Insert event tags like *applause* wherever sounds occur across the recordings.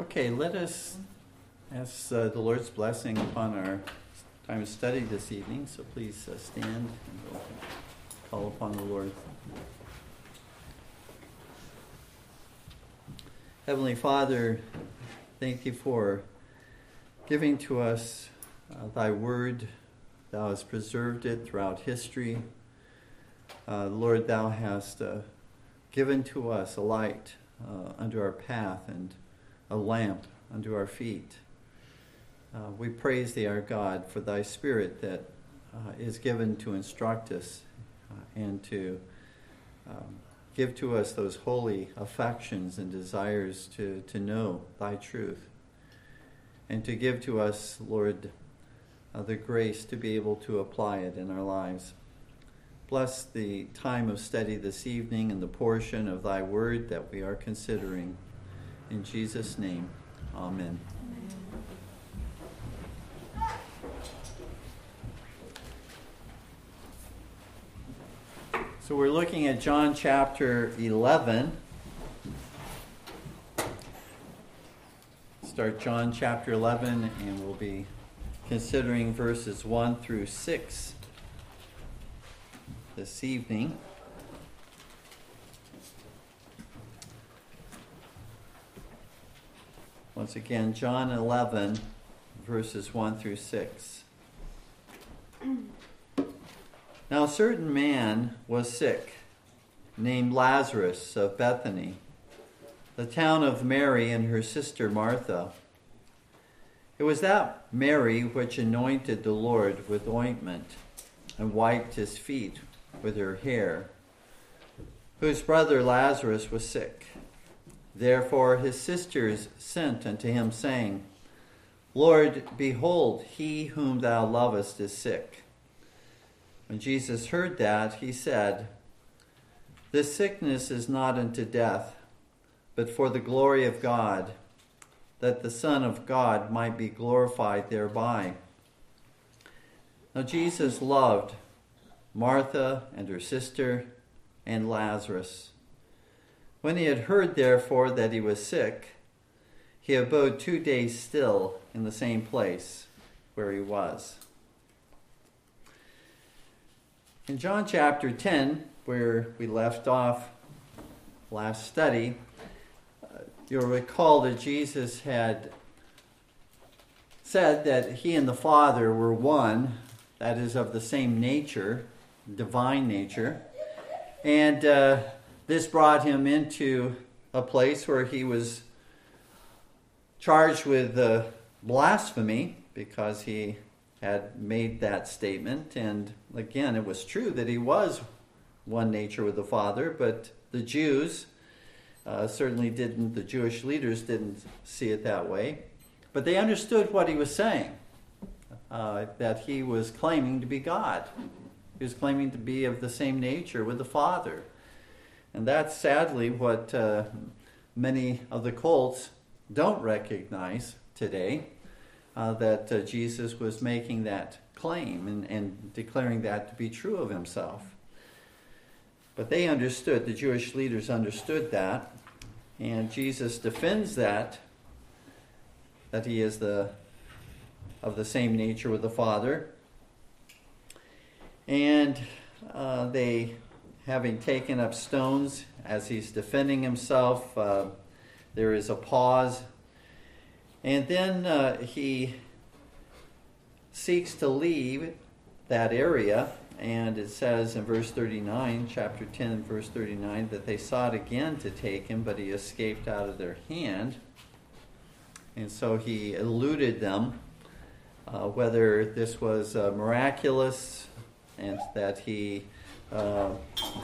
Okay, let us ask uh, the Lord's blessing upon our time of study this evening. So please uh, stand and call upon the Lord. Heavenly Father, thank you for giving to us uh, thy word. Thou hast preserved it throughout history. Uh, Lord, thou hast uh, given to us a light uh, under our path and a lamp unto our feet. Uh, we praise thee, our God, for thy Spirit that uh, is given to instruct us uh, and to um, give to us those holy affections and desires to, to know thy truth. And to give to us, Lord, uh, the grace to be able to apply it in our lives. Bless the time of study this evening and the portion of thy word that we are considering. In Jesus' name, amen. So we're looking at John chapter 11. Start John chapter 11, and we'll be considering verses 1 through 6 this evening. Once again, John 11, verses 1 through 6. *clears throat* Now, a certain man was sick, named Lazarus of Bethany, the town of Mary and her sister Martha. It was that Mary which anointed the Lord with ointment and wiped his feet with her hair, whose brother Lazarus was sick. Therefore his sisters sent unto him, saying, Lord, behold, he whom thou lovest is sick. When Jesus heard that, he said, This sickness is not unto death, but for the glory of God, that the Son of God might be glorified thereby. Now Jesus loved Martha and her sister and Lazarus. When he had heard, therefore, that he was sick, he abode two days still in the same place where he was. In John chapter 10, where we left off last study, uh, you'll recall that Jesus had said that he and the Father were one, that is, of the same nature, divine nature. And uh, this brought him into a place where he was charged with uh, blasphemy because he had made that statement. And again, it was true that he was one nature with the Father, but the Jews uh, certainly didn't, the Jewish leaders didn't see it that way. But they understood what he was saying, uh, that he was claiming to be God. He was claiming to be of the same nature with the Father. And that's sadly what uh, many of the cults don't recognize today uh, that uh, Jesus was making that claim and, and declaring that to be true of himself. But they understood, the Jewish leaders understood that, and Jesus defends that, that he is the of the same nature with the Father. And uh, they having taken up stones as he's defending himself. Uh, there is a pause. And then uh, he seeks to leave that area. And it says in verse 39, chapter 10, verse 39, that they sought again to take him, but he escaped out of their hand. And so he eluded them, uh, whether this was uh, miraculous and that he uh,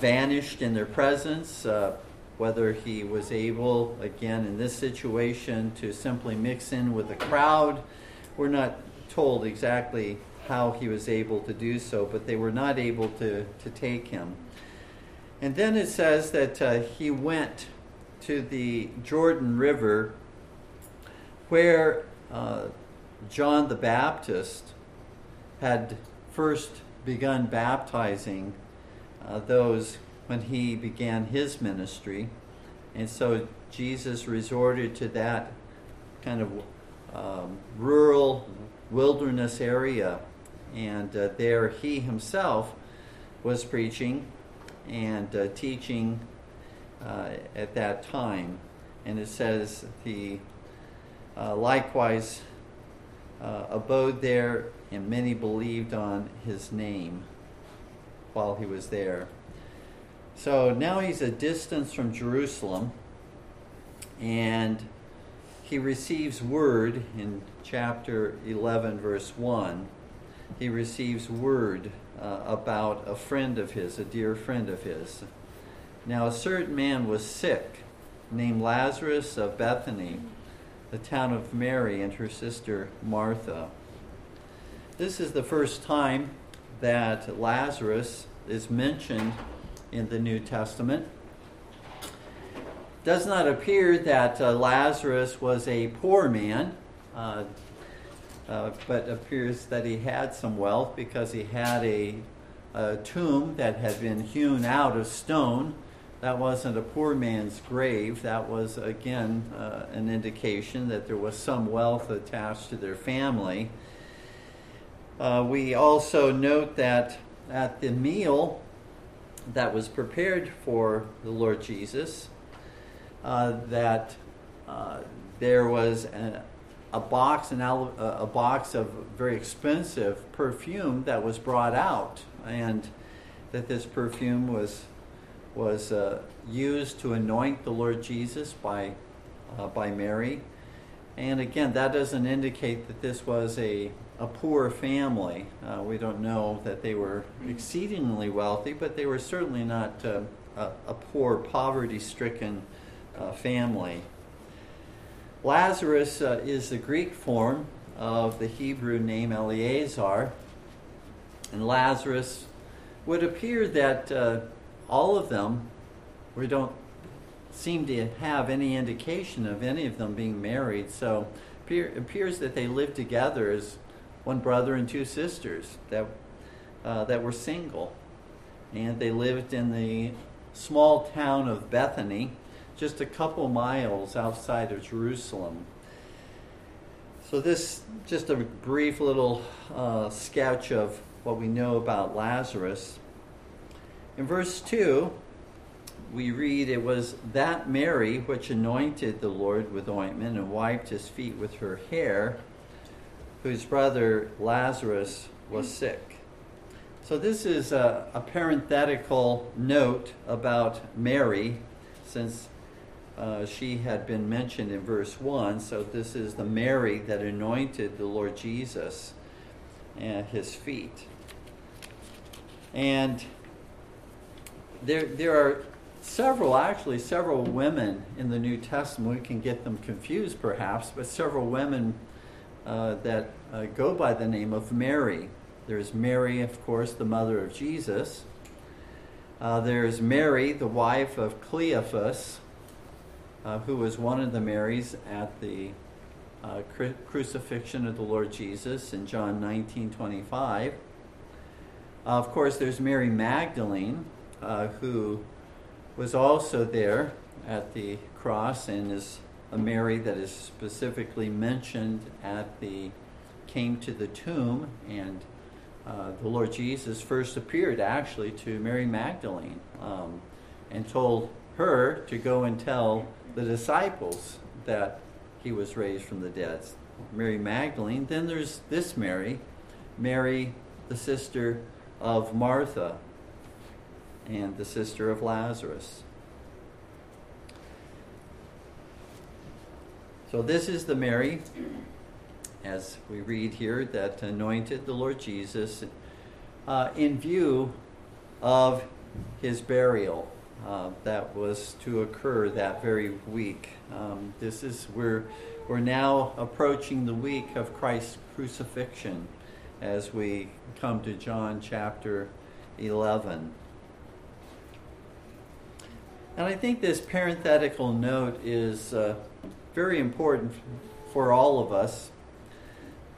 vanished in their presence, uh, whether he was able, again, in this situation, to simply mix in with the crowd. We're not told exactly how he was able to do so, but they were not able to, to take him. And then it says that uh, he went to the Jordan River where uh, John the Baptist had first begun baptizing uh, those when he began his ministry. And so Jesus resorted to that kind of um, rural wilderness area. And uh, there he himself was preaching and uh, teaching uh, at that time. And it says he uh, likewise uh, abode there, and many believed on his name while he was there. So now he's a distance from Jerusalem, and he receives word in chapter 11, verse 1. He receives word uh, about a friend of his, a dear friend of his. Now, a certain man was sick, named Lazarus of Bethany, the town of Mary and her sister Martha. This is the first time that Lazarus is mentioned in the New Testament. Does not appear that uh, Lazarus was a poor man, uh, uh, but appears that he had some wealth because he had a, a tomb that had been hewn out of stone. That wasn't a poor man's grave. That was, again, uh, an indication that there was some wealth attached to their family. Uh, we also note that at the meal that was prepared for the Lord Jesus, uh, that uh, there was a, box, an a box of very expensive perfume that was brought out, and that this perfume was was uh, used to anoint the Lord Jesus by uh, by Mary, and again, that doesn't indicate that this was a a poor family. Uh, we don't know that they were exceedingly wealthy, but they were certainly not uh, a, a, poor, poverty stricken uh, family. Lazarus uh, is the Greek form of the Hebrew name Eleazar, and Lazarus would appear that uh, all of them, we don't seem to have any indication of any of them being married, so it appears that they lived together as one brother and two sisters that uh, that were single, and they lived in the small town of Bethany, just a couple miles outside of Jerusalem. So this just a brief little uh, sketch of what we know about Lazarus. In verse two, we read, "It was that Mary which anointed the Lord with ointment and wiped his feet with her hair." Whose brother Lazarus was sick. So, this is a, a parenthetical note about Mary, since uh, she had been mentioned in verse 1. So, this is the Mary that anointed the Lord Jesus at his feet. And there, there are several, actually, several women in the New Testament. We can get them confused perhaps, but several women uh, that uh, go by the name of Mary. There's Mary, of course, the mother of Jesus. Uh, there's Mary, the wife of Cleophas, uh, who was one of the Marys at the uh, cru- crucifixion of the Lord Jesus in John 19:25. of course, there's Mary Magdalene, who was also there at the cross and is a Mary that is specifically mentioned at the came to the tomb and uh, the Lord Jesus first appeared actually to Mary Magdalene um, and told her to go and tell the disciples that he was raised from the dead. Mary Magdalene. Then there's this Mary, Mary, the sister of Martha and the sister of Lazarus. So this is the Mary, as we read here, that anointed the Lord Jesus uh, in view of his burial uh, that was to occur that very week. Um, this is we're we're now approaching the week of Christ's crucifixion as we come to John chapter 11. And I think this parenthetical note is uh, very important for all of us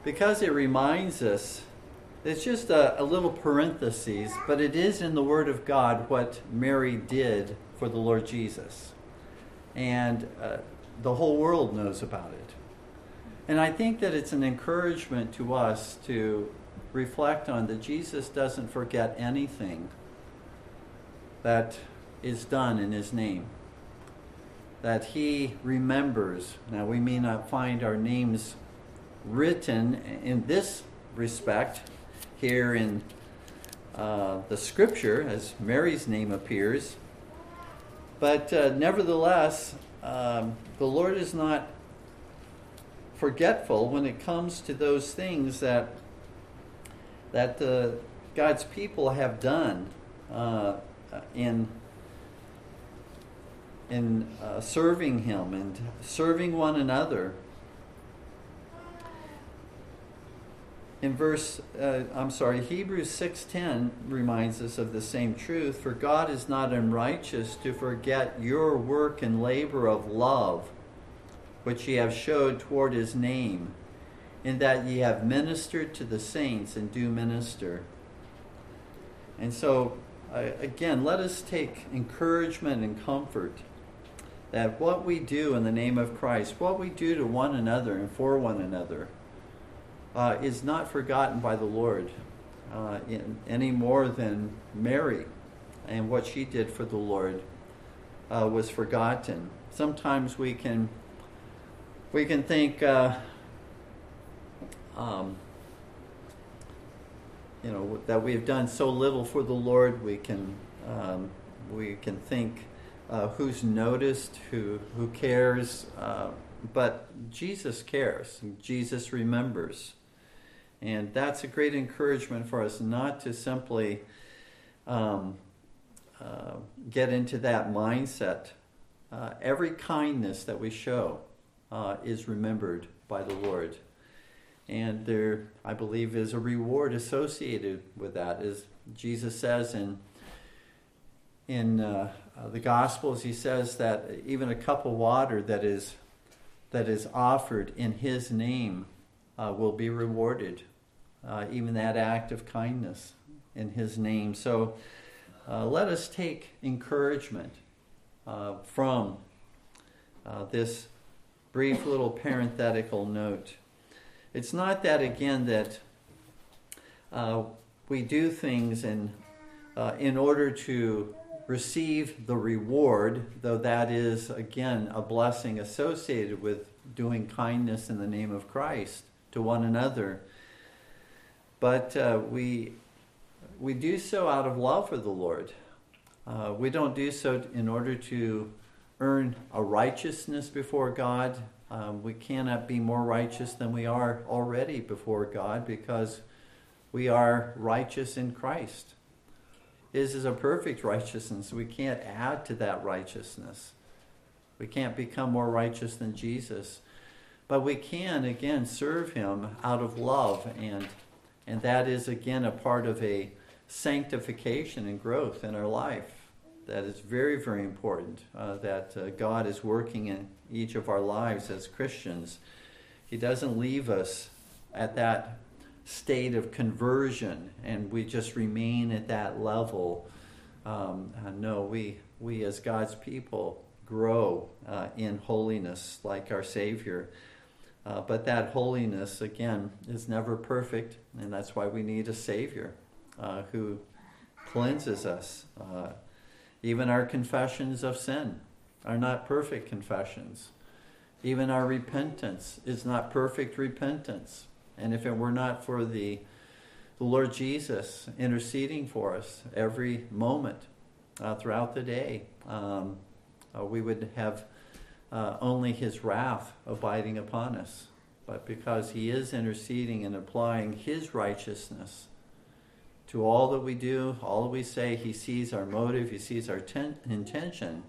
because it reminds us it's just a, a, little parenthesis, but it is in the Word of God what Mary did for the Lord Jesus. And uh, the whole world knows about it. And I think that it's an encouragement to us to reflect on that Jesus doesn't forget anything that is done in His name. That He remembers. Now, we may not find our names written in this respect here in uh, the scripture as Mary's name appears, but uh, nevertheless, um, the Lord is not forgetful when it comes to those things that that uh, God's people have done uh, in in uh, serving Him and serving one another. In verse, uh, I'm sorry, Hebrews 6:10 reminds us of the same truth. For God is not unrighteous to forget your work and labor of love, which ye have showed toward His name, in that ye have ministered to the saints and do minister. And so, uh, again, let us take encouragement and comfort that what we do in the name of Christ, what we do to one another and for one another, uh, is not forgotten by the Lord uh, in, any more than Mary and what she did for the Lord uh, was forgotten. Sometimes we can we can think, uh, um, you know, that we've done so little for the Lord. We can um, we can think uh, who's noticed, who who cares, uh, but Jesus cares. Jesus remembers, and that's a great encouragement for us not to simply um, uh, get into that mindset. Uh, every kindness that we show uh, is remembered by the Lord, and there, I believe, is a reward associated with that. As Jesus says in in uh, uh, the Gospels, he says that even a cup of water that is that is offered in His name uh, will be rewarded. Uh, even that act of kindness in His name. So uh, let us take encouragement uh, from this brief little parenthetical note. It's not that again that we do things in in order to receive the reward, though that is, again, a blessing associated with doing kindness in the name of Christ to one another. But uh, we, we do so out of love for the Lord. Uh, we don't do so in order to earn a righteousness before God. Um, we cannot be more righteous than we are already before God because we are righteous in Christ. His is a perfect righteousness. We can't add to that righteousness. We can't become more righteous than Jesus. But we can, again, serve Him out of love. And, and that is, again, a part of a sanctification and growth in our life. That is very, very important uh, that uh, God is working in each of our lives as Christians. He doesn't leave us at that state of conversion and we just remain at that level. Um, uh, no, we, we as God's people grow uh, in holiness like our Savior. Uh, but that holiness, again, is never perfect, and that's why we need a Savior uh, who cleanses us. Uh, even our confessions of sin are not perfect confessions. Even our repentance is not perfect repentance. And if it were not for the, the Lord Jesus interceding for us every moment uh, throughout the day, um, uh, we would have uh, only His wrath abiding upon us. But because He is interceding and applying His righteousness to all that we do, all that we say, He sees our motive, He sees our ten- intention.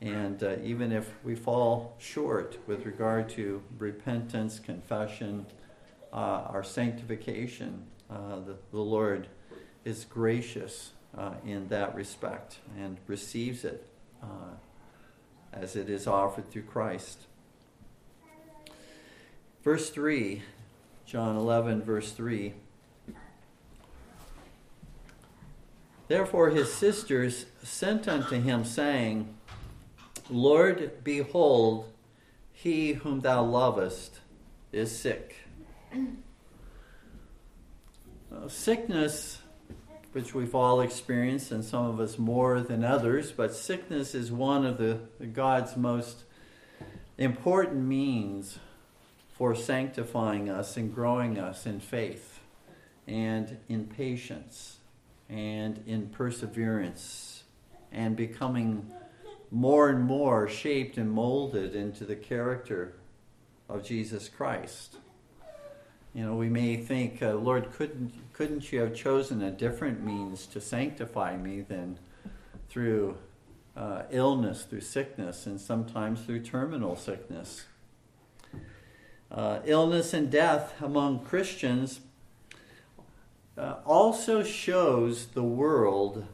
And uh, even if we fall short with regard to repentance, confession, uh, our sanctification, uh, the, the, Lord is gracious uh, in that respect and receives it uh, as it is offered through Christ. Verse 3, John 11, verse 3. Therefore his sisters sent unto him, saying, Lord, behold, he whom thou lovest is sick. Uh, sickness, which we've all experienced, and some of us more than others, but sickness is one of the, the God's most important means for sanctifying us and growing us in faith and in patience and in perseverance and becoming more and more shaped and molded into the character of Jesus Christ. You know, we may think, uh, Lord, couldn't couldn't you have chosen a different means to sanctify me than through uh, illness, through sickness, and sometimes through terminal sickness? Uh, illness and death among Christians uh, also shows the world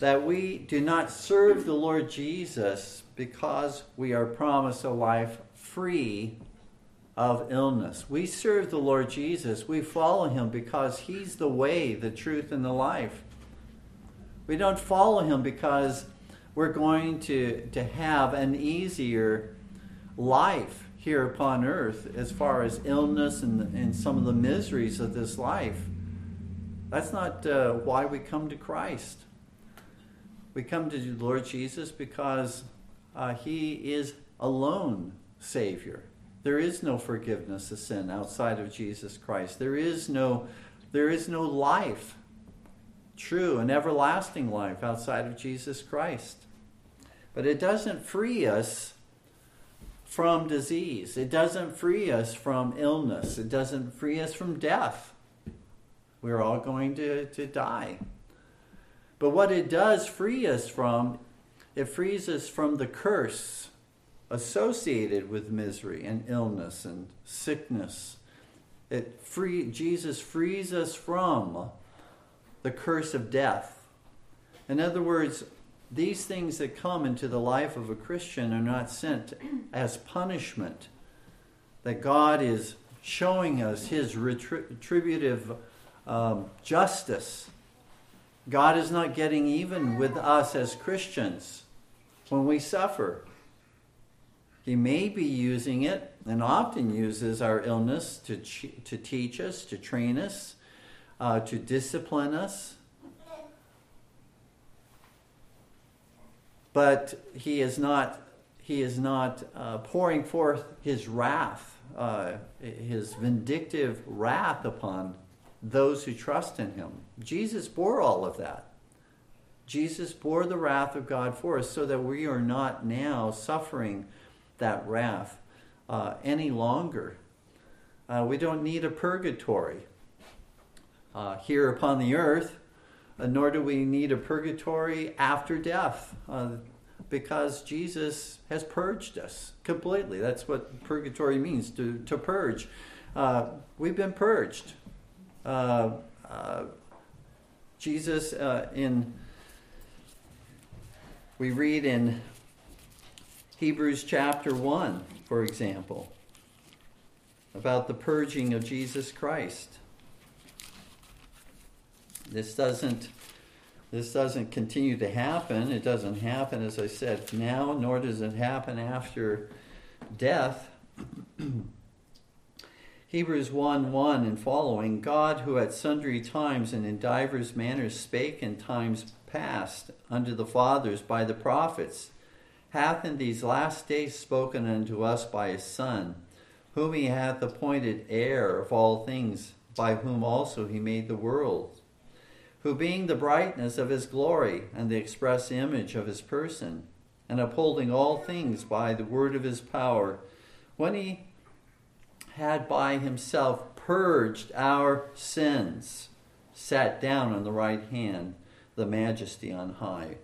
that we do not serve the Lord Jesus because we are promised a life free of illness. We serve the Lord Jesus. We follow him because he's the way, the truth, and the life. We don't follow him because we're going to, to have an easier life here upon earth as far as illness and, and some of the miseries of this life. That's not uh, why we come to Christ. We come to the Lord Jesus because uh, He is alone Savior. There is no forgiveness of sin outside of Jesus Christ. There is no, there is no life, true and everlasting life outside of Jesus Christ. But it doesn't free us from disease. It doesn't free us from illness. It doesn't free us from death. We're all going to, to die. But what it does free us from, it frees us from the curse associated with misery and illness and sickness. It free, Jesus frees us from the curse of death. In other words, these things that come into the life of a Christian are not sent as punishment. That God is showing us his retributive um, justice. God is not getting even with us as Christians when we suffer. He may be using it and often uses our illness to, to teach us, to train us, uh, to discipline us. But he is not, he is not uh, pouring forth his wrath, uh, his vindictive wrath upon those who trust in him. Jesus bore all of that. Jesus bore the wrath of God for us so that we are not now suffering that wrath uh, any longer. Uh, we don't need a purgatory uh, here upon the earth, uh, nor do we need a purgatory after death, uh, because Jesus has purged us completely. That's what purgatory means to, to purge. Uh, we've been purged. Jesus in we read in Hebrews chapter 1, for example, about the purging of Jesus Christ. This doesn't this doesn't continue to happen. It doesn't happen, as I said, now, nor does it happen after death. *clears throat* Hebrews 1 1 and following God, who at sundry times and in divers manners spake in times past unto the fathers by the prophets hath in these last days spoken unto us by his Son, whom he hath appointed heir of all things, by whom also he made the world, who being the brightness of his glory and the express image of his person, and upholding all things by the word of his power, when he had by himself purged our sins, sat down on the right hand, the majesty on high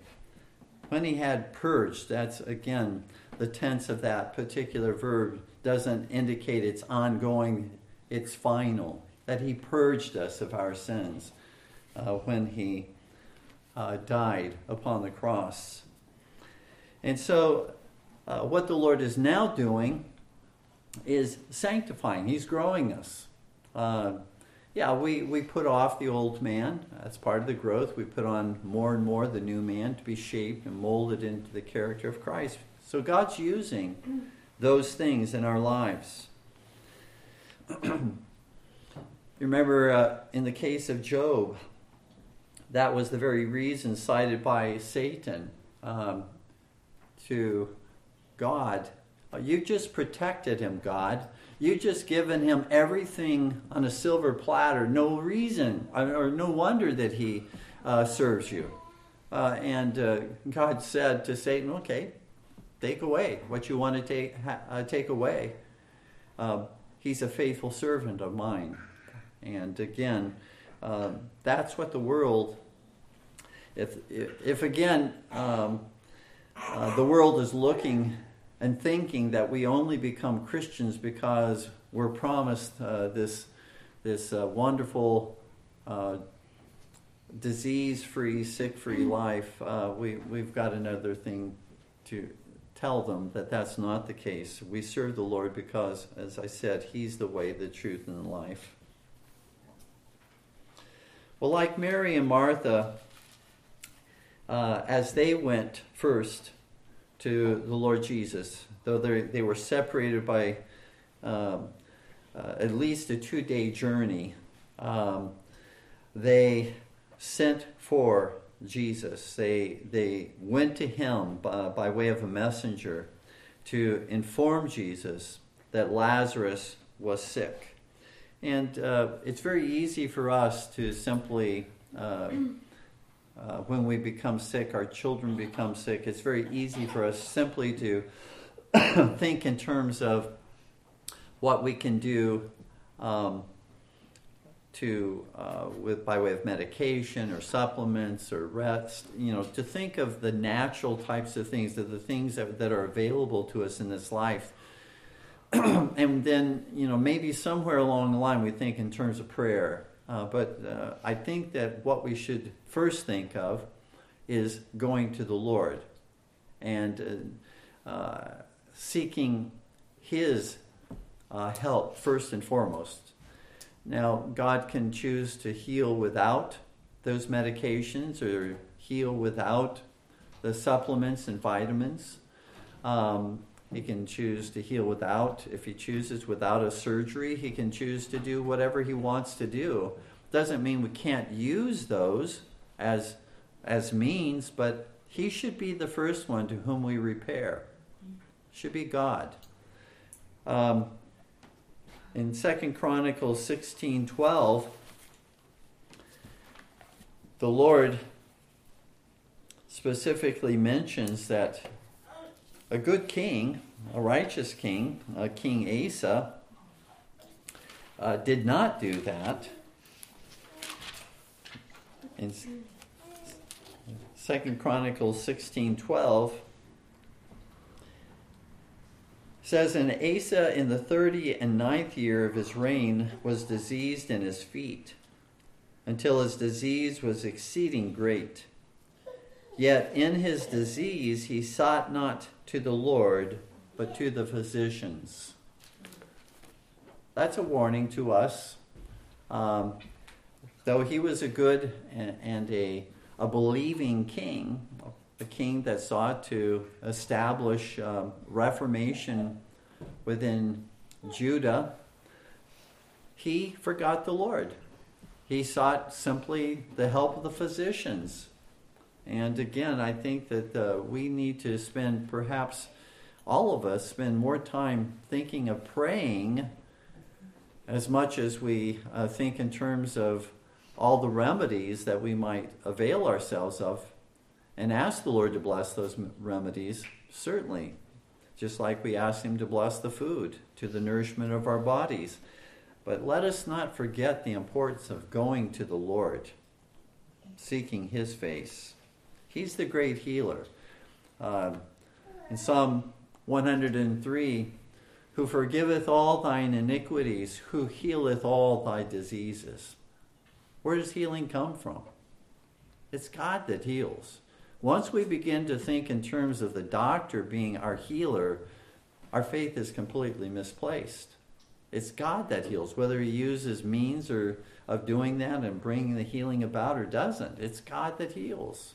when he had purged, that's again the tense of that particular verb doesn't indicate it's ongoing, it's final. That he purged us of our sins uh, when he uh, died upon the cross. And so, uh, what the Lord is now doing is sanctifying, He's growing us. Yeah, we, we put off the old man. That's part of the growth. We put on more and more the new man to be shaped and molded into the character of Christ. So God's using those things in our lives. *clears throat* remember uh, in the case of Job, that was the very reason cited by Satan um, to God. Uh, you just protected him, God. You just given him everything on a silver platter. No reason or no wonder that he uh, serves you. Uh, and uh, God said to Satan, "Okay, take away what you want to take uh, take away." Um, he's a faithful servant of mine, and again, um, that's what the world. If if, if again, um, uh, the world is looking and thinking that we only become Christians because we're promised uh, this this uh, wonderful uh, disease-free, sick-free life, uh, we we've got another thing to tell them that that's not the case. We serve the Lord because, as I said, He's the way, the truth, and the life. Well, like Mary and Martha, uh, as they went first to the Lord Jesus, though they were separated by um, uh, at least a two day journey. Um, they sent for Jesus. They, they went to him by, by way of a messenger to inform Jesus that Lazarus was sick. And uh, it's very easy for us to simply uh, uh, when we become sick, our children become sick, it's very easy for us simply to *coughs* think in terms of what we can do um, to uh, with by way of medication or supplements or rest you know to think of the natural types of things that the things that, that are available to us in this life. *coughs* And then you know maybe somewhere along the line we think in terms of prayer uh, but uh, I think that what we should first think of is going to the Lord and uh, uh seeking His uh, help first and foremost. Now, God can choose to heal without those medications or heal without the supplements and vitamins. Um, he can choose to heal without, if he chooses, without a surgery. He can choose to do whatever he wants to do. Doesn't mean we can't use those as, as means, but he should be the first one to whom we repair. Should be God. Um, in Second Chronicles sixteen twelve, the Lord specifically mentions that a good king, a righteous king, a King Asa, uh, did not do that. In Second Chronicles sixteen twelve says and Asa in the thirty and ninth year of his reign was diseased in his feet, until his disease was exceeding great. Yet in his disease he sought not to the Lord, but to the physicians. That's a warning to us. Um, though he was a good and, a, a believing king, a king that sought to establish um, reformation within Judah, he forgot the Lord. He sought simply the help of the physicians. And again, I think that uh, we need to spend, perhaps all of us, spend more time thinking of praying as much as we uh, think in terms of all the remedies that we might avail ourselves of and ask the Lord to bless those remedies, certainly. Just like we ask Him to bless the food to the nourishment of our bodies. But let us not forget the importance of going to the Lord, seeking His face. He's the great healer. Uh, in Psalm 103, who forgiveth all thine iniquities, who healeth all thy diseases. Where does healing come from? It's God that heals. Once we begin to think in terms of the doctor being our healer, our faith is completely misplaced. It's God that heals, whether He uses means or of doing that and bringing the healing about or doesn't. It's God that heals.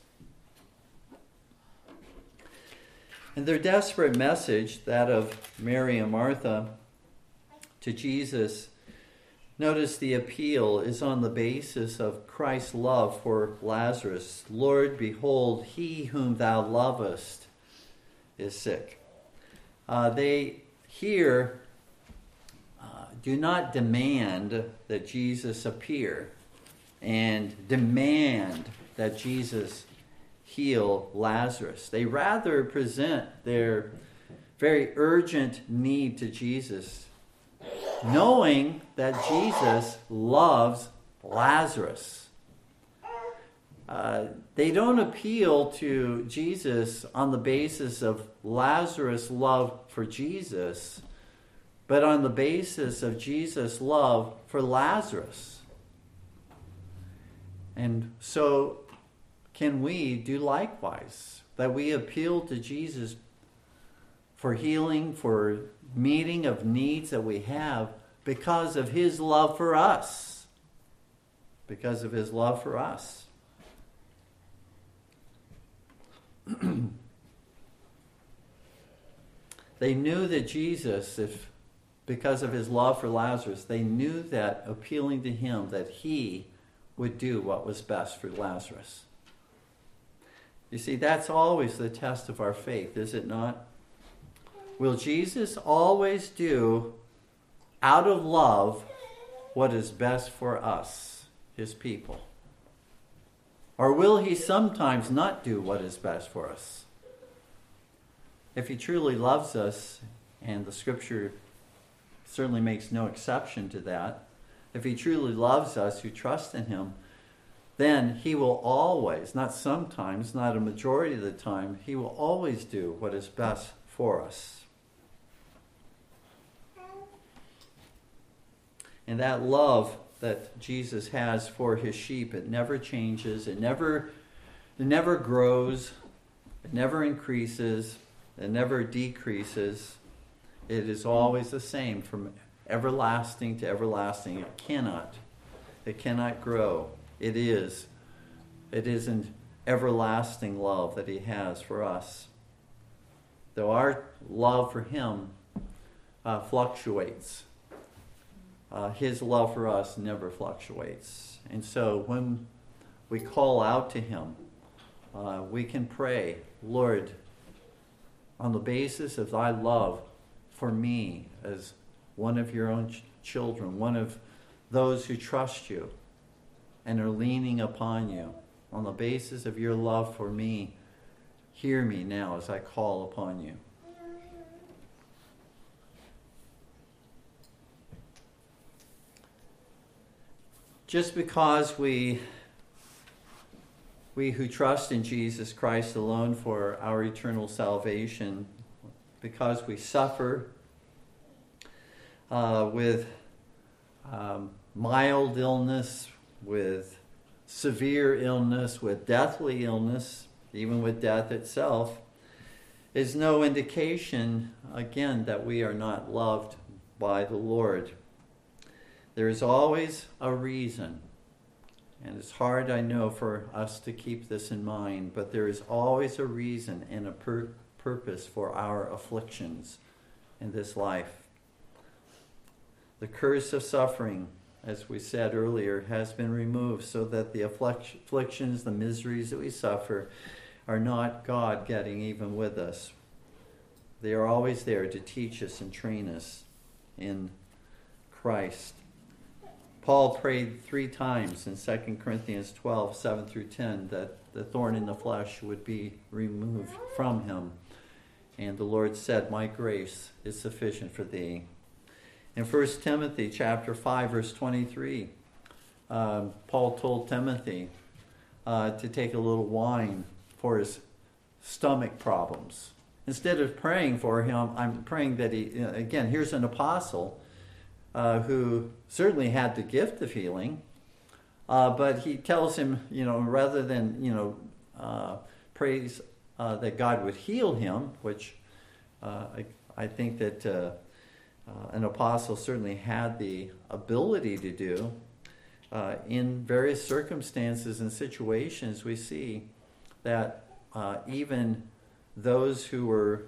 And their desperate message, that of Mary and Martha to Jesus, Notice the appeal is on the basis of Christ's love for Lazarus. Lord, behold, he whom thou lovest is sick. Uh, they here uh, do not demand that Jesus appear and demand that Jesus heal Lazarus. They rather present their very urgent need to Jesus, knowing that Jesus loves Lazarus. Uh, they don't appeal to Jesus on the basis of Lazarus' love for Jesus, but on the basis of Jesus' love for Lazarus. And so, can we do likewise? That we appeal to Jesus for healing, for meeting of needs that we have because of his love for us. Because of his love for us. *clears throat* they knew that Jesus, if because of his love for Lazarus, they knew that appealing to him, that he would do what was best for Lazarus. You see, that's always the test of our faith, is it not? Will Jesus always do, out of love, what is best for us, his people? Or will he sometimes not do what is best for us? If he truly loves us, and the scripture certainly makes no exception to that, if he truly loves us who trust in him, then he will always, not sometimes, not a majority of the time, he will always do what is best for us. And that love that Jesus has for his sheep, it never changes, it never, it never grows, it never increases, it never decreases. It is always the same from everlasting to everlasting. It cannot. It cannot grow. It is. It is an everlasting love that he has for us. Though our love for him uh, fluctuates uh, his love for us never fluctuates. And so when we call out to him, uh, we can pray, Lord, on the basis of thy love for me as one of your own ch- children, one of those who trust you and are leaning upon you, on the basis of your love for me, hear me now as I call upon you. just because we we who trust in Jesus Christ alone for our eternal salvation, because we suffer uh, with um, mild illness, with severe illness, with deathly illness, even with death itself, is no indication, again, that we are not loved by the Lord. There is always a reason. And it's hard, I know, for us to keep this in mind, but there is always a reason and a pur- purpose for our afflictions in this life. The curse of suffering, as we said earlier, has been removed so that the afflictions, the miseries that we suffer, are not God getting even with us. They are always there to teach us and train us in Christ. Paul prayed three times in 2 Corinthians 12, 7 through 10, that the thorn in the flesh would be removed from him. And the Lord said, My grace is sufficient for thee. In 1 Timothy chapter 5, verse 23, um, Paul told Timothy uh, to take a little wine for his stomach problems. Instead of praying for him, I'm praying that he, again, here's an apostle uh, who certainly had the gift of healing, uh, but he tells him, you know, rather than, you know, uh, prays uh, that God would heal him, which uh, I, I, think that uh, an apostle certainly had the ability to do, in various circumstances and situations, we see that even those who were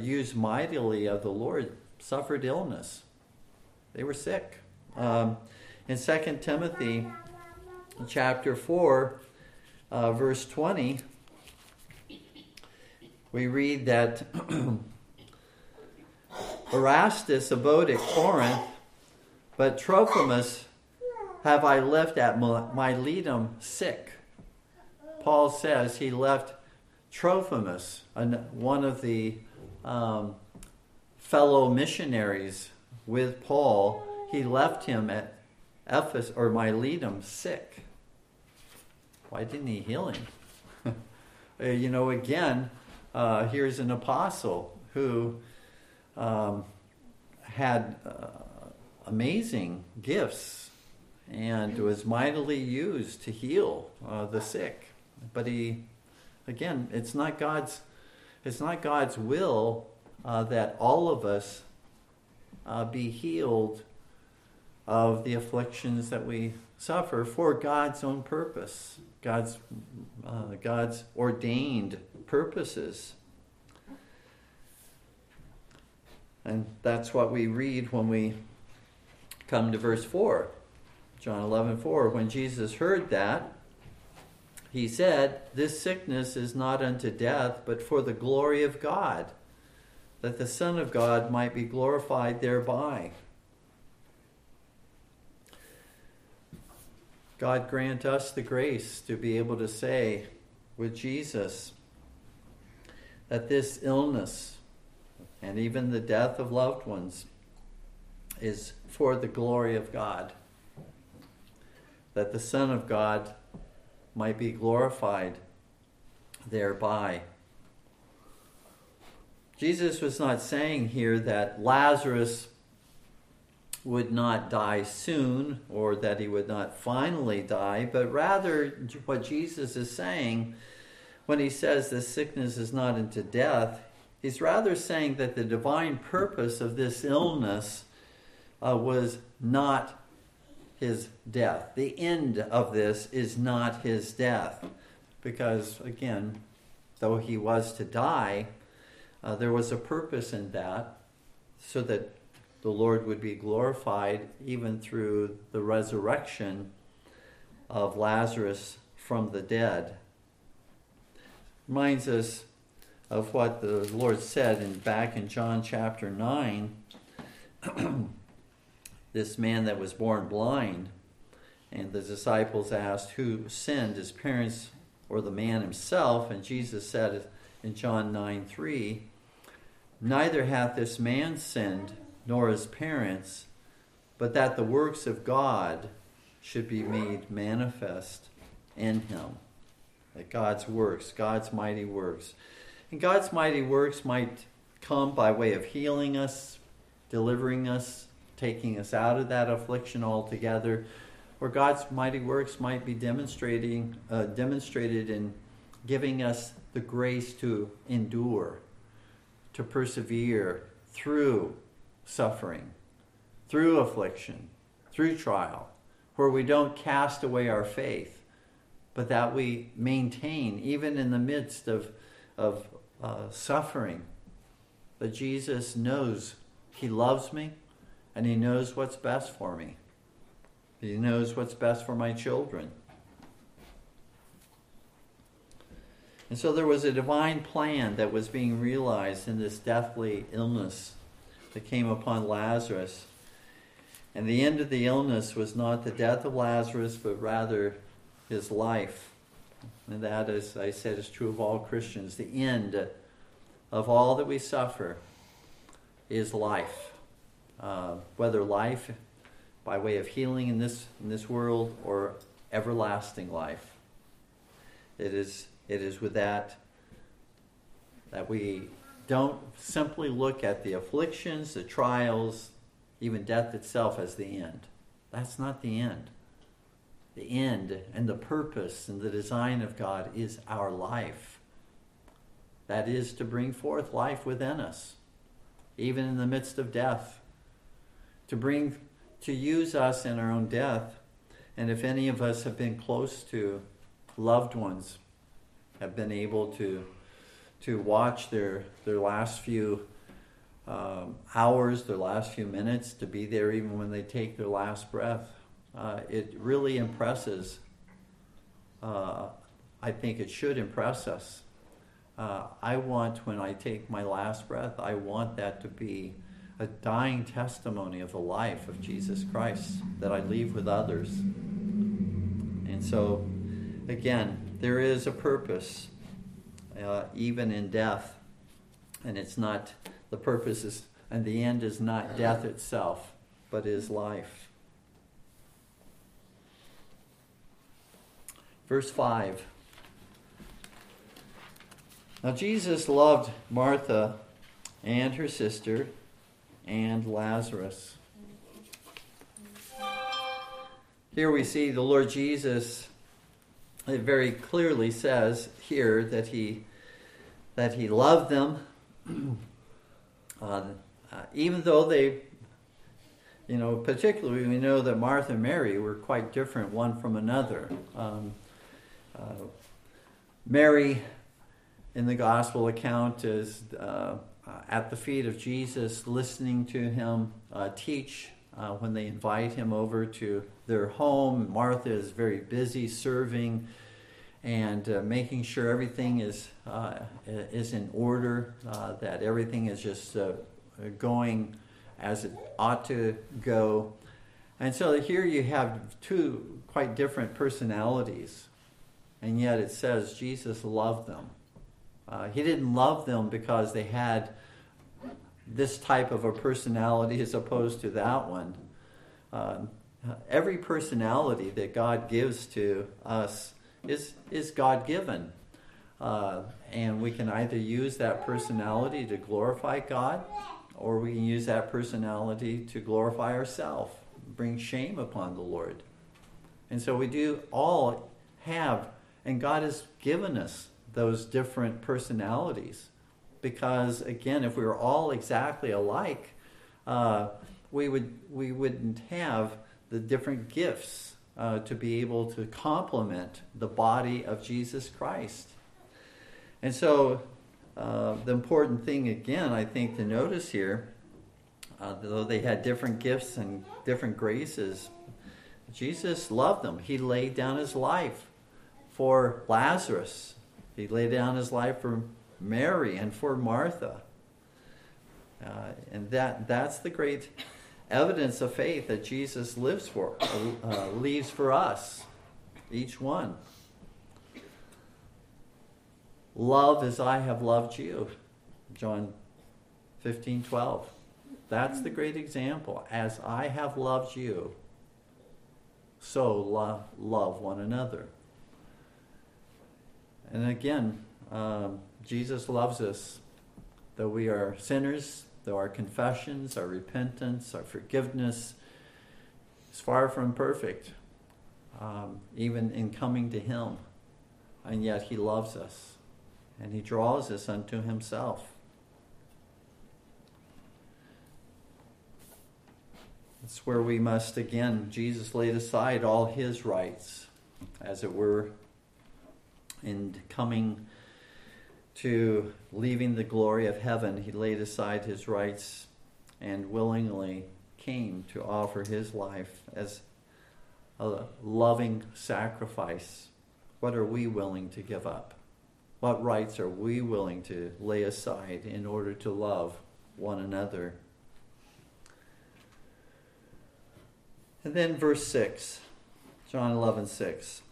used mightily of the Lord suffered illness. They were sick. Um, in 2 Timothy chapter 4, uh, verse 20, we read that *clears throat* Erastus abode at Corinth, but Trophimus have I left at Miletum sick. Paul says he left Trophimus, one of the um, fellow missionaries with Paul, he left him at Ephesus or Miletum sick. Why didn't he heal him? *laughs* Uh, you know, again, uh, here's an apostle who um, had uh, amazing gifts and was mightily used to heal uh, the sick. But he, again, it's not God's, it's not God's will uh, that all of us uh, be healed of the afflictions that we suffer for God's own purpose, God's, uh, God's ordained purposes. And that's what we read when we come to verse 4. John 11, 4. When Jesus heard that, he said, This sickness is not unto death, but for the glory of God, that the Son of God might be glorified thereby. God grant us the grace to be able to say with Jesus that this illness and even the death of loved ones is for the glory of God, that the Son of God might be glorified thereby. Jesus was not saying here that Lazarus would not die soon or that he would not finally die, but rather what Jesus is saying when he says this sickness is not unto death, he's rather saying that the divine purpose of this illness uh, was not his death. The end of this is not his death. Because, again, though he was to die, uh, there was a purpose in that so that the Lord would be glorified even through the resurrection of Lazarus from the dead. Reminds us of what the Lord said in back in John chapter 9. *clears throat* this man that was born blind, and the disciples asked who sinned, his parents or the man himself, and Jesus said in John 9 3, Neither hath this man sinned nor his parents, but that the works of God should be made manifest in him. That God's works, God's mighty works. And God's mighty works might come by way of healing us, delivering us, taking us out of that affliction altogether, or God's mighty works might be demonstrating, uh, demonstrated in giving us the grace to endure, to persevere through suffering, through affliction, through trial, where we don't cast away our faith, but that we maintain, even in the midst of, of uh, suffering, But Jesus knows He loves me and He knows what's best for me. He knows what's best for my children. And so there was a divine plan that was being realized in this deathly illness that came upon Lazarus. And the end of the illness was not the death of Lazarus, but rather his life. And that, as I said, is true of all Christians. The end of all that we suffer is life. Uh, whether life by way of healing in this, in this world or everlasting life. It is, it is with that that we don't simply look at the afflictions, the trials, even death itself as the end. That's not the end. The end and the purpose and the design of God is our life. That is to bring forth life within us, even in the midst of death. To bring, to use us in our own death. And if any of us have been close to loved ones, have been able to to watch their, their last few um, hours, their last few minutes, to be there even when they take their last breath. Uh, it really impresses. Uh, I think it should impress us. Uh, I want, when I take my last breath, I want that to be a dying testimony of the life of Jesus Christ that I leave with others. And so, again, there is a purpose, uh, even in death. And it's not, the purpose is, and the end is not death itself, but is life. Verse 5. Now, Jesus loved Martha and her sister and Lazarus. Here we see the Lord Jesus it very clearly says here that he that he loved them *clears throat* uh, uh, even though they you know particularly we know that martha and mary were quite different one from another um, uh, mary in the gospel account is uh, uh, at the feet of Jesus, listening to him uh, teach when they invite him over to their home. Martha is very busy serving and uh, making sure everything is uh, is in order, uh, that everything is just going as it ought to go. And so here you have two quite different personalities, and yet it says Jesus loved them. Uh, he didn't love them because they had this type of a personality as opposed to that one. Uh, every personality that God gives to us is, is God given. Uh, and we can either use that personality to glorify God, or we can use that personality to glorify ourselves, bring shame upon the Lord. And so we do all have, and God has given us those different personalities. Because again, if we were all exactly alike, uh, we would we wouldn't have the different gifts uh, to be able to complement the body of Jesus Christ. And so, uh, the important thing again, I think, to notice here, uh, though they had different gifts and different graces, Jesus loved them. He laid down his life for Lazarus. He laid down his life for Mary and for Martha. Uh, and that, that's the great evidence of faith that Jesus lives for, uh, leaves for us, each one. Love as I have loved you, John 15 12. That's the great example. As I have loved you, so love, love one another. And again, um, Jesus loves us, though we are sinners, though our confessions, our repentance, our forgiveness is far from perfect, um, even in coming to Him. And yet He loves us, and He draws us unto Himself. That's where we must, again, Jesus laid aside all His rights, as it were, in coming to leaving the glory of heaven, he laid aside his rights and willingly came to offer his life as a loving sacrifice. What are we willing to give up? What rights are we willing to lay aside in order to love one another? And then verse 6, John 11, 6.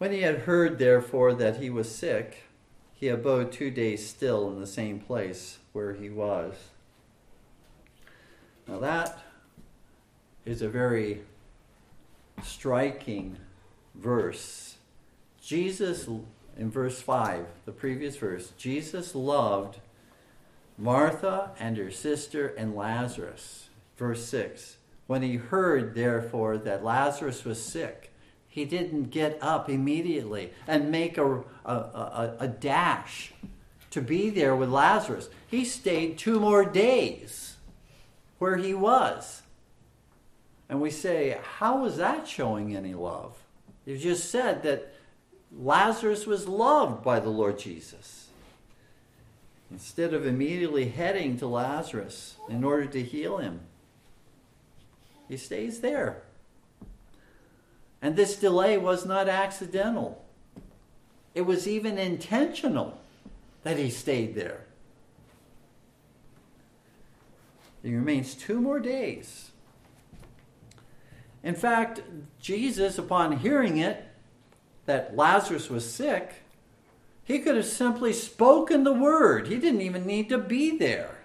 When he had heard, therefore, that he was sick, he abode two days still in the same place where he was. Now, that is a very striking verse. Jesus, in verse 5, the previous verse, Jesus loved Martha and her sister and Lazarus. Verse 6 When he heard, therefore, that Lazarus was sick, he didn't get up immediately and make a, a, a, a, dash to be there with Lazarus. He stayed two more days where he was. And we say, how was that showing any love? You just said that Lazarus was loved by the Lord Jesus. instead of immediately heading to Lazarus in order to heal him, he stays there. And this delay was not accidental, it was even intentional that he stayed there. He remains two more days. In fact, Jesus, upon hearing it, that Lazarus was sick, he could have simply spoken the word. He didn't even need to be there.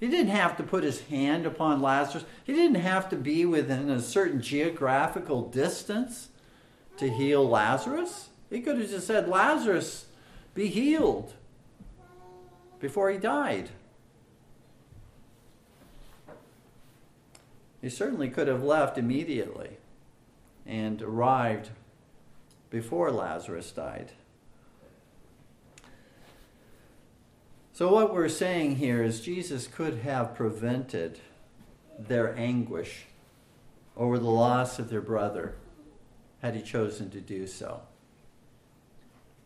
He didn't have to put his hand upon Lazarus. He didn't have to be within a certain geographical distance to heal Lazarus. He could have just said, Lazarus, be healed before he died. He certainly could have left immediately and arrived before Lazarus died. So, what we're saying here is Jesus could have prevented their anguish over the loss of their brother had he chosen to do so.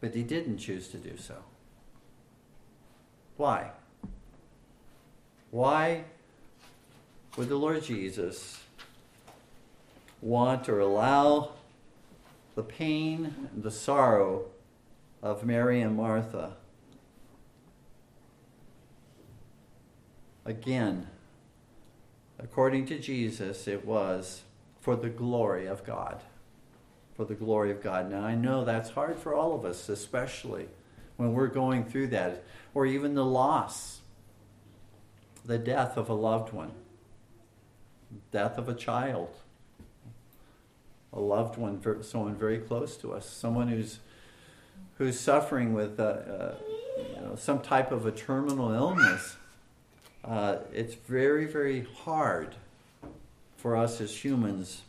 But he didn't choose to do so. Why? Why would the Lord Jesus want or allow the pain and the sorrow of Mary and Martha Again, according to Jesus, it was for the glory of God. For the glory of God. Now, I know that's hard for all of us, especially when we're going through that, or even the loss, the death of a loved one, death of a child, a loved one, someone very close to us, someone who's who's suffering with uh, uh, you know, some type of a terminal illness uh, it's very, very hard for us as humans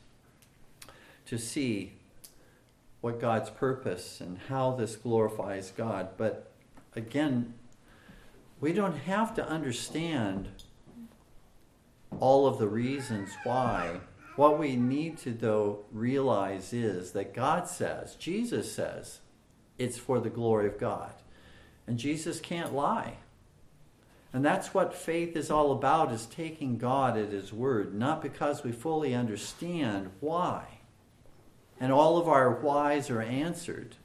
to see what God's purpose and how this glorifies God. But again, we don't have to understand all of the reasons why. What we need to, though, realize is that God says, Jesus says, it's for the glory of God. And Jesus can't lie. And that's what faith is all about is taking God at his word, not because we fully understand why. And all of our whys are answered,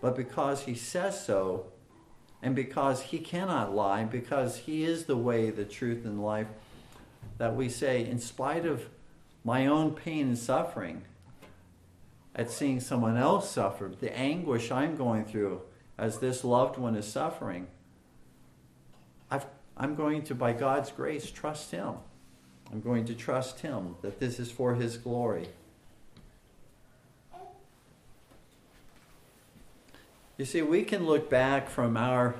but because he says so and because he cannot lie, because he is the way, the truth, and life, that we say, in spite of my own pain and suffering, at seeing someone else suffer, the anguish I'm going through as this loved one is suffering, I've, I'm going to, by God's grace, trust Him. I'm going to trust Him that this is for His glory. You see, we can look back from our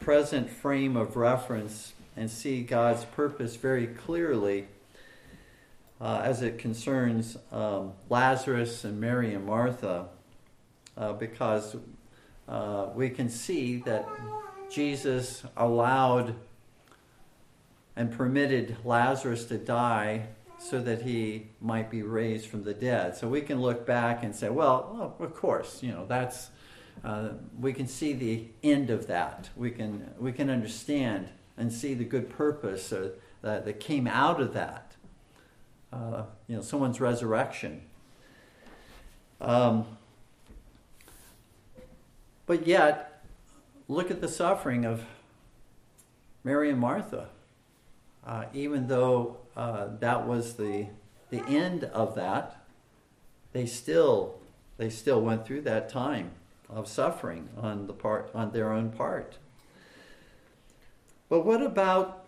present frame of reference and see God's purpose very clearly uh, as it concerns um, Lazarus and Mary and Martha, uh, because uh, we can see that Jesus allowed and permitted Lazarus to die so that he might be raised from the dead. So we can look back and say, well, of course, you know, that's, uh, we can see the end of that. We can, we can understand and see the good purpose uh, that, that came out of that. Uh, you know, someone's resurrection. Um, but yet, Look at the suffering of Mary and Martha. Uh, even though uh, that was the, the end of that, they still, they still went through that time of suffering on, the part, on their own part. But what about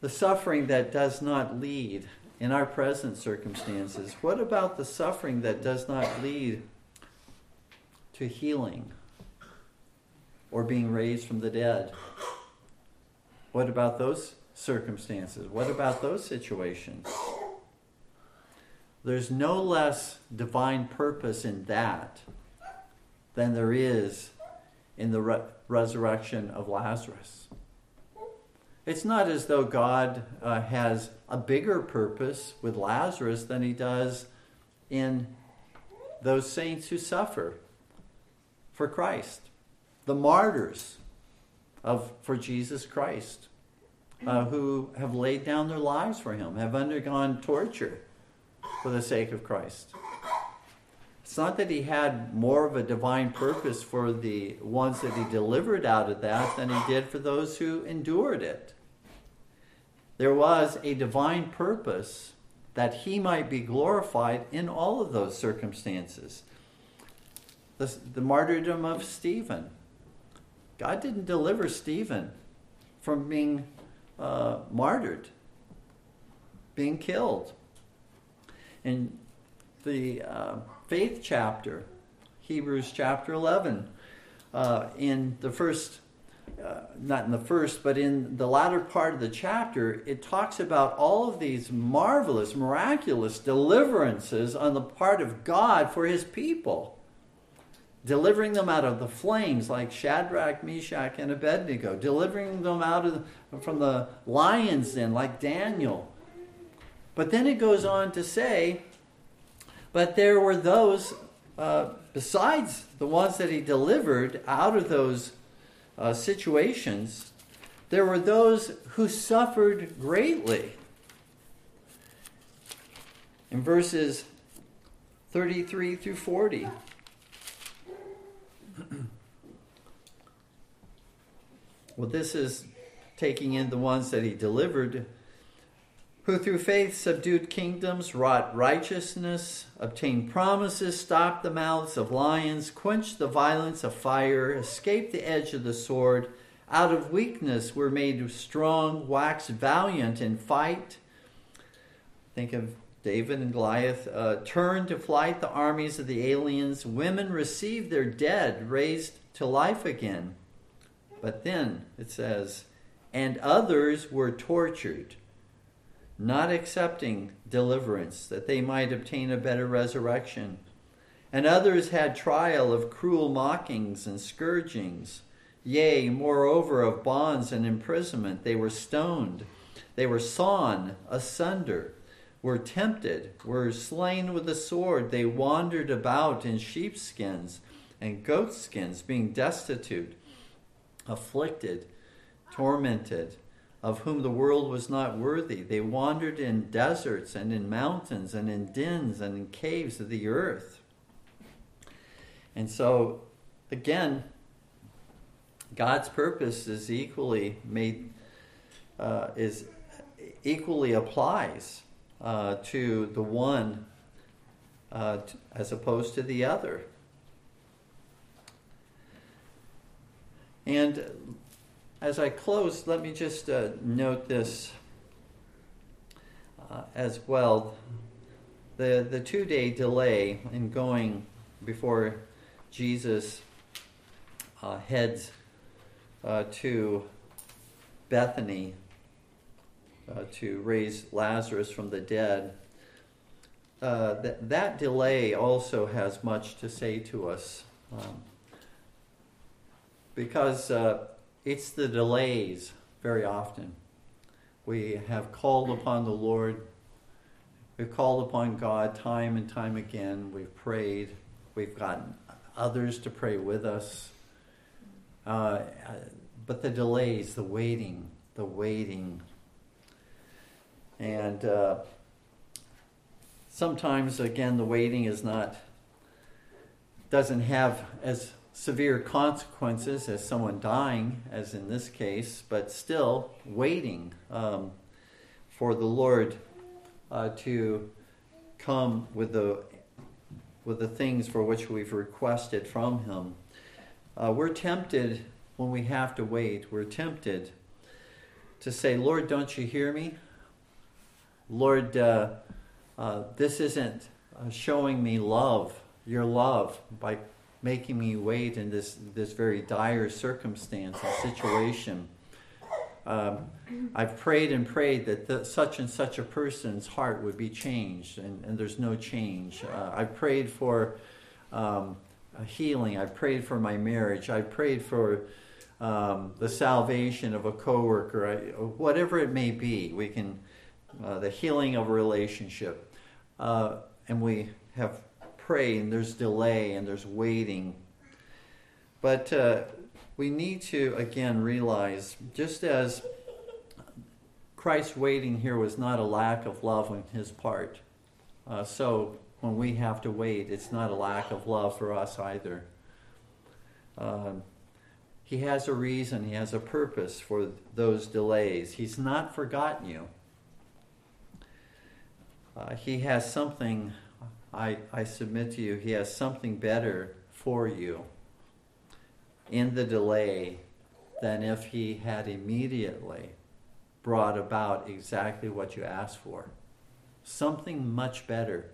the suffering that does not lead in our present circumstances? What about the suffering that does not lead to healing? Or being raised from the dead. What about those circumstances? What about those situations? There's no less divine purpose in that than there is in the re- resurrection of Lazarus. It's not as though God uh, has a bigger purpose with Lazarus than he does in those saints who suffer for Christ the martyrs of for Jesus Christ, uh, who have laid down their lives for Him, have undergone torture for the sake of Christ. It's not that he had more of a divine purpose for the ones that he delivered out of that than he did for those who endured it. There was a divine purpose that he might be glorified in all of those circumstances. The, the martyrdom of Stephen. God didn't deliver Stephen from being uh, martyred, being killed. In the uh, faith chapter, Hebrews chapter 11, uh, in the first uh, not in the first, but in the latter part of the chapter, it talks about all of these marvelous, miraculous deliverances on the part of God for his people. Delivering them out of the flames, like Shadrach, Meshach, and Abednego. Delivering them out of from the lion's den, like Daniel. But then it goes on to say, but there were those, uh, besides the ones that he delivered out of those uh, situations, there were those who suffered greatly. In verses 33 through 40. *clears throat* well, this is taking in the ones that he delivered, who through faith subdued kingdoms, wrought righteousness, obtained promises, stopped the mouths of lions, quenched the violence of fire, escaped the edge of the sword, out of weakness were made strong, waxed valiant in fight. Think of David and Goliath. Uh, turned to flight the armies of the aliens. Women received their dead, raised to life again. But then it says, and others were tortured not accepting deliverance, that they might obtain a better resurrection. And others had trial of cruel mockings and scourgings. Yea, moreover, of bonds and imprisonment. They were stoned, they were sawn asunder, were tempted, were slain with the sword. They wandered about in sheepskins and goatskins, being destitute, afflicted, tormented of whom the world was not worthy. They wandered in deserts and in mountains and in dens and in caves of the earth. And so, again, God's purpose is equally made, uh, is equally applies uh, to the one uh, t- as opposed to the other. And as I close, let me just uh, note this uh, as well. The, the two day delay in going before Jesus uh, heads uh, to Bethany uh, to raise Lazarus from the dead. Uh, that, that delay also has much to say to us. Um, because it's the delays very often. We have called upon the Lord. We've called upon God time and time again. We've prayed. We've gotten others to pray with us. Uh, but the delays, the waiting, the waiting. And uh, sometimes, again, the waiting is not, doesn't have as severe consequences as someone dying, as in this case, but still waiting um, for the Lord uh, to come with the with the things for which we've requested from Him. Uh, we're tempted when we have to wait. We're tempted to say, "Lord, don't you hear me? Lord, uh, uh this isn't uh, showing me love, Your love by." making me wait in this, this very dire circumstance and situation. Um, I've prayed and prayed that the, such and such a person's heart would be changed, and, and there's no change. Uh, I've prayed for um, healing. I've prayed for my marriage. I've prayed for um, the salvation of a coworker, I, whatever it may be. We can uh, the healing of a relationship, uh, and we have pray and there's delay and there's waiting. But uh, we need to again realize just as Christ waiting here was not a lack of love on his part, uh, so when we have to wait, it's not a lack of love for us either. Um, he has a reason, he has a purpose for those delays. He's not forgotten you. Uh, he has something, I, I submit to you, he has something better for you in the delay than if he had immediately brought about exactly what you asked for. Something much better.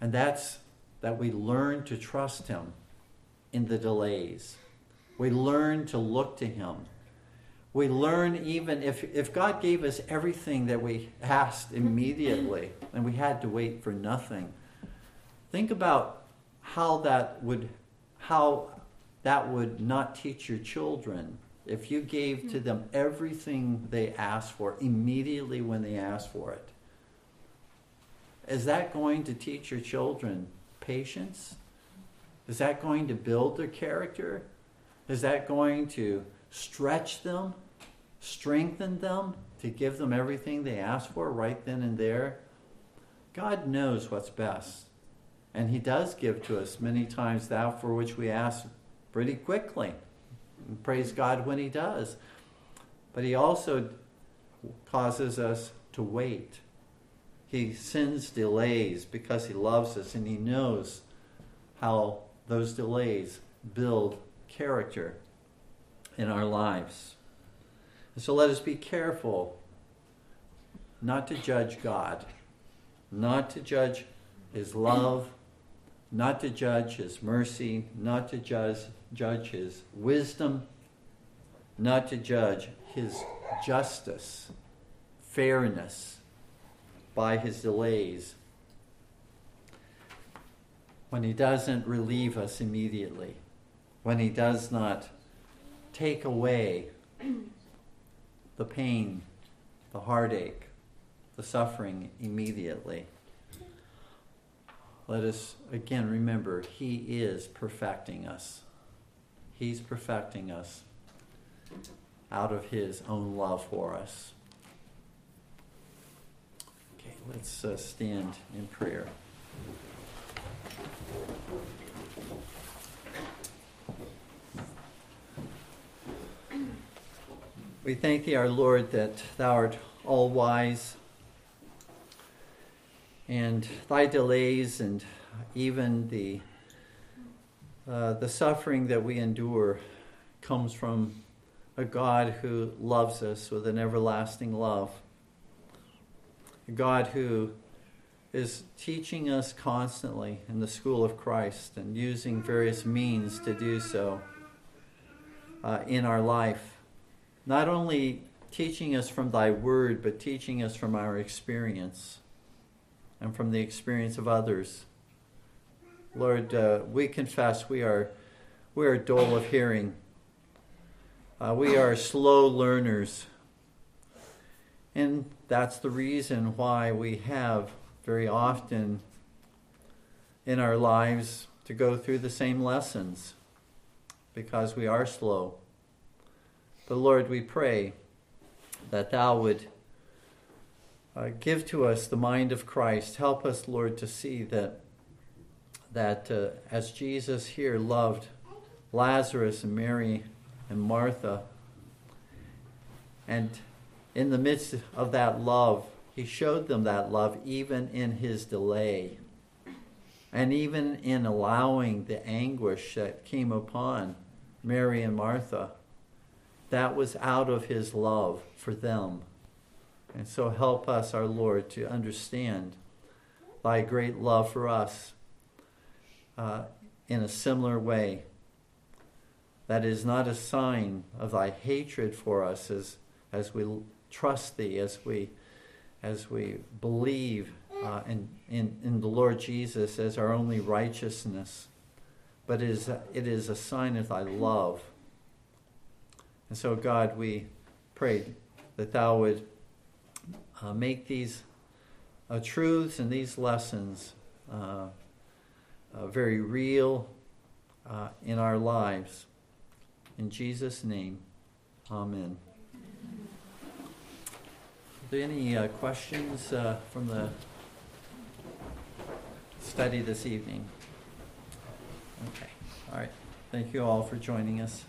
And that's that we learn to trust him in the delays. We learn to look to him. We learn even if, if God gave us everything that we asked immediately and we had to wait for nothing, think about how that would how that would not teach your children if you gave to them everything they asked for immediately when they asked for it. Is that going to teach your children patience? Is that going to build their character? Is that going to stretch them, strengthen them, to give them everything they ask for right then and there? God knows what's best. And He does give to us many times that for which we ask pretty quickly. And praise God when He does. But He also causes us to wait. He sends delays because He loves us and He knows how those delays build character in our lives. And so let us be careful not to judge God, not to judge His love, not to judge His mercy, not to judge, judge His wisdom, not to judge His justice, fairness by His delays when He doesn't relieve us immediately, when He does not take away the pain, the heartache, the suffering immediately. Let us again remember He is perfecting us. He's perfecting us out of His own love for us. Okay, let's uh, stand in prayer. We thank thee, our Lord, that thou art all wise, and thy delays and even the uh, the suffering that we endure comes from a God who loves us with an everlasting love. A God who is teaching us constantly in the school of Christ and using various means to do so uh, in our life. Not only teaching us from thy word, but teaching us from our experience and from the experience of others. Lord, uh, we confess we are, we are dull of hearing. Uh, we are slow learners. And that's the reason why we have very often in our lives to go through the same lessons because we are slow. But Lord, we pray that Thou would uh, give to us the mind of Christ. Help us, Lord, to see that that uh, as Jesus here loved Lazarus and Mary and Martha, and in the midst of that love, he showed them that love even in his delay and even in allowing the anguish that came upon Mary and Martha. That was out of his love for them. And so help us, our Lord, to understand thy great love for us uh, in a similar way. That is not a sign of thy hatred for us as, as we trust thee, as we as we believe uh, in, in, in the Lord Jesus as our only righteousness, but it is, it is a sign of thy love. And so, God, we pray that thou would uh, make these uh, truths and these lessons uh, uh, very real uh, in our lives. In Jesus' name, amen. Are there any uh, questions from the study this evening? Okay, all right. Thank you all for joining us.